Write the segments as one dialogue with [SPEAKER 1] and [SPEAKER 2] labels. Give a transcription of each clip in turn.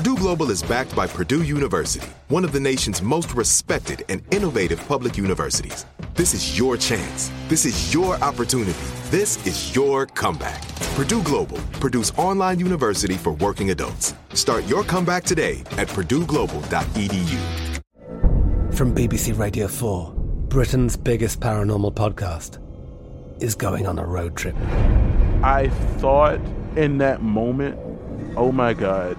[SPEAKER 1] Purdue Global is backed by Purdue University, one of the nation's most respected and innovative public universities. This is your chance. This is your opportunity. This is your comeback. Purdue Global, Purdue's online university for working adults. Start your comeback today at purdueglobal.edu.
[SPEAKER 2] From BBC Radio 4, Britain's biggest paranormal podcast is going on a road trip.
[SPEAKER 3] I thought in that moment, oh my God,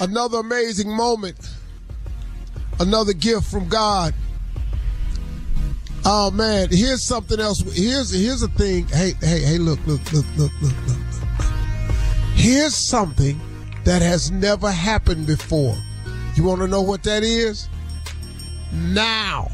[SPEAKER 4] Another amazing moment. Another gift from God. Oh man, here's something else. Here's here's a thing. Hey, hey, hey, look, look, look, look, look, look, look. Here's something that has never happened before. You want to know what that is? Now.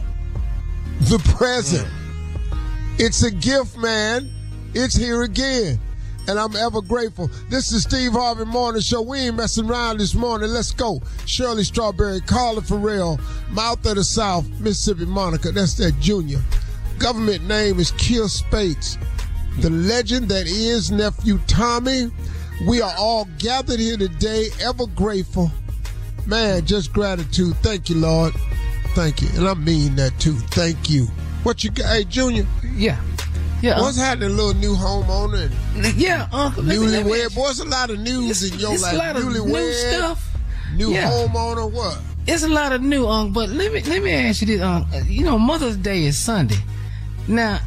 [SPEAKER 4] The present. Mm. It's a gift, man. It's here again. And I'm ever grateful. This is Steve Harvey Morning Show. We ain't messing around this morning. Let's go. Shirley Strawberry, Carla Ferrell, Mouth of the South, Mississippi Monica. That's that junior. Government name is Kier Spates. The legend that is nephew Tommy. We are all gathered here today, ever grateful. Man, just gratitude. Thank you, Lord. Thank you. And I mean that too. Thank you. What you got? Hey, Junior.
[SPEAKER 5] Yeah. Yeah.
[SPEAKER 4] What's happening, little new homeowner? And
[SPEAKER 5] yeah, Uncle. let me- let
[SPEAKER 4] newlywed. Boy, it's a lot of news in your
[SPEAKER 5] it's
[SPEAKER 4] life.
[SPEAKER 5] a lot of
[SPEAKER 4] newlywed,
[SPEAKER 5] new stuff.
[SPEAKER 4] new
[SPEAKER 5] Yeah.
[SPEAKER 4] homeowner. What?
[SPEAKER 5] It's a lot of new, Uncle. But let me let me ask you this, Uncle. Uh, you know, Mother's Day is Sunday. Now,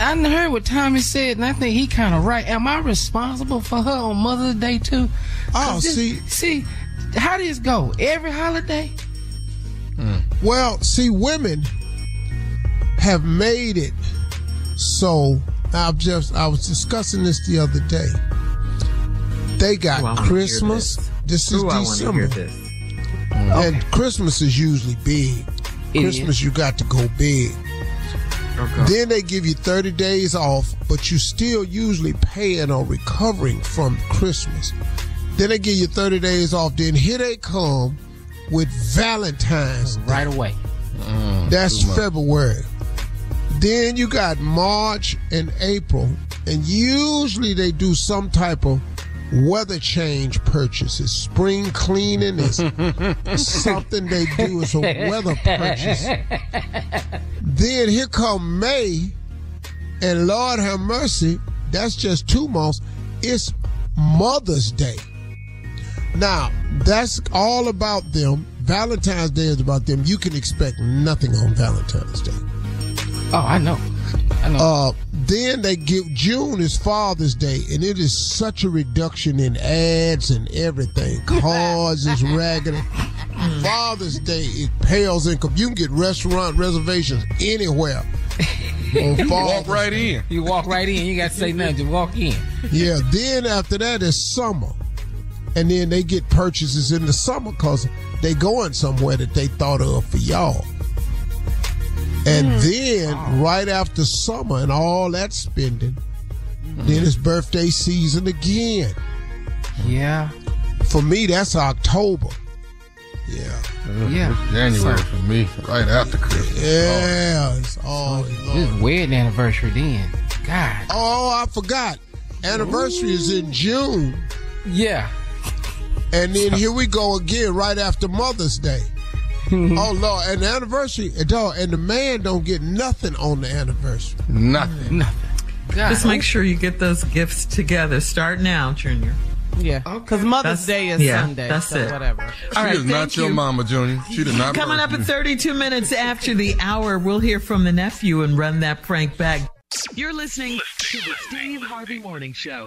[SPEAKER 5] I heard what Tommy said, and I think he kind of right. Am I responsible for her on Mother's Day too?
[SPEAKER 4] Oh,
[SPEAKER 5] this-
[SPEAKER 4] see-
[SPEAKER 5] see, how does this go? Every holiday? Hmm.
[SPEAKER 4] Well, see, women have made it so. I've just I was discussing this the other day. They got
[SPEAKER 6] Ooh, I wanna hear
[SPEAKER 4] Christmas. This, is
[SPEAKER 6] Ooh, I want to
[SPEAKER 4] December,
[SPEAKER 6] hear this.
[SPEAKER 4] and Christmas is usually big.
[SPEAKER 5] It
[SPEAKER 4] Christmas, you got to go big.
[SPEAKER 6] Okay.
[SPEAKER 4] Then they give you 30 days off, but you still usually paying or recovering from Christmas. Then they give you 30 days off. Then here they come with Valentine's Day.
[SPEAKER 5] Right away.
[SPEAKER 4] That's February. Then you got March and April, and usually they do some type of weather change purchases. Spring cleaning is something they do as a weather purchase. Then here come May, and Lord have mercy, that's just two months. It's Mother's Day. Now, that's all about them. Valentine's Day is about them. You can expect nothing on Valentine's Day.
[SPEAKER 5] Oh, I know. I know.
[SPEAKER 4] Uh, then they give June is Father's Day, and it is such a reduction in ads and everything. Cars is raggedy. Father's Day it pales in. You can get restaurant reservations anywhere. On Father's
[SPEAKER 7] Walk right in.
[SPEAKER 5] you walk right in. You got to say nothing. Just walk in.
[SPEAKER 4] Yeah, then after that is summer. And then they get purchases in the summer because they going somewhere that they thought of for y'all. And mm-hmm. then right after summer and all that spending, then it's birthday season again.
[SPEAKER 5] Yeah.
[SPEAKER 4] For me, that's October. Yeah.
[SPEAKER 5] Yeah.
[SPEAKER 6] January for me, right after Christmas.
[SPEAKER 4] Yeah, it's all.
[SPEAKER 5] This is wedding anniversary then. God.
[SPEAKER 4] Oh, I forgot. Anniversary is in June.
[SPEAKER 5] Yeah.
[SPEAKER 4] And then here we go again right after Mother's Day. oh Lord, and the anniversary, and dog, and the man don't get nothing on the anniversary.
[SPEAKER 6] Nothing.
[SPEAKER 5] Nothing. God.
[SPEAKER 7] Just make sure you get those gifts together. Start now, Junior.
[SPEAKER 8] Yeah, because Mother's
[SPEAKER 7] That's-
[SPEAKER 8] Day is
[SPEAKER 7] yeah,
[SPEAKER 8] Sunday.
[SPEAKER 7] that's
[SPEAKER 8] so
[SPEAKER 7] it.
[SPEAKER 8] whatever.
[SPEAKER 7] All
[SPEAKER 6] she
[SPEAKER 7] right,
[SPEAKER 6] is not
[SPEAKER 7] thank
[SPEAKER 6] your
[SPEAKER 7] you.
[SPEAKER 6] mama, Junior. She did not.
[SPEAKER 7] Coming
[SPEAKER 6] birth
[SPEAKER 7] up at 32 minutes after the hour, we'll hear from the nephew and run that prank back. You're listening to the Steve Harvey Morning Show.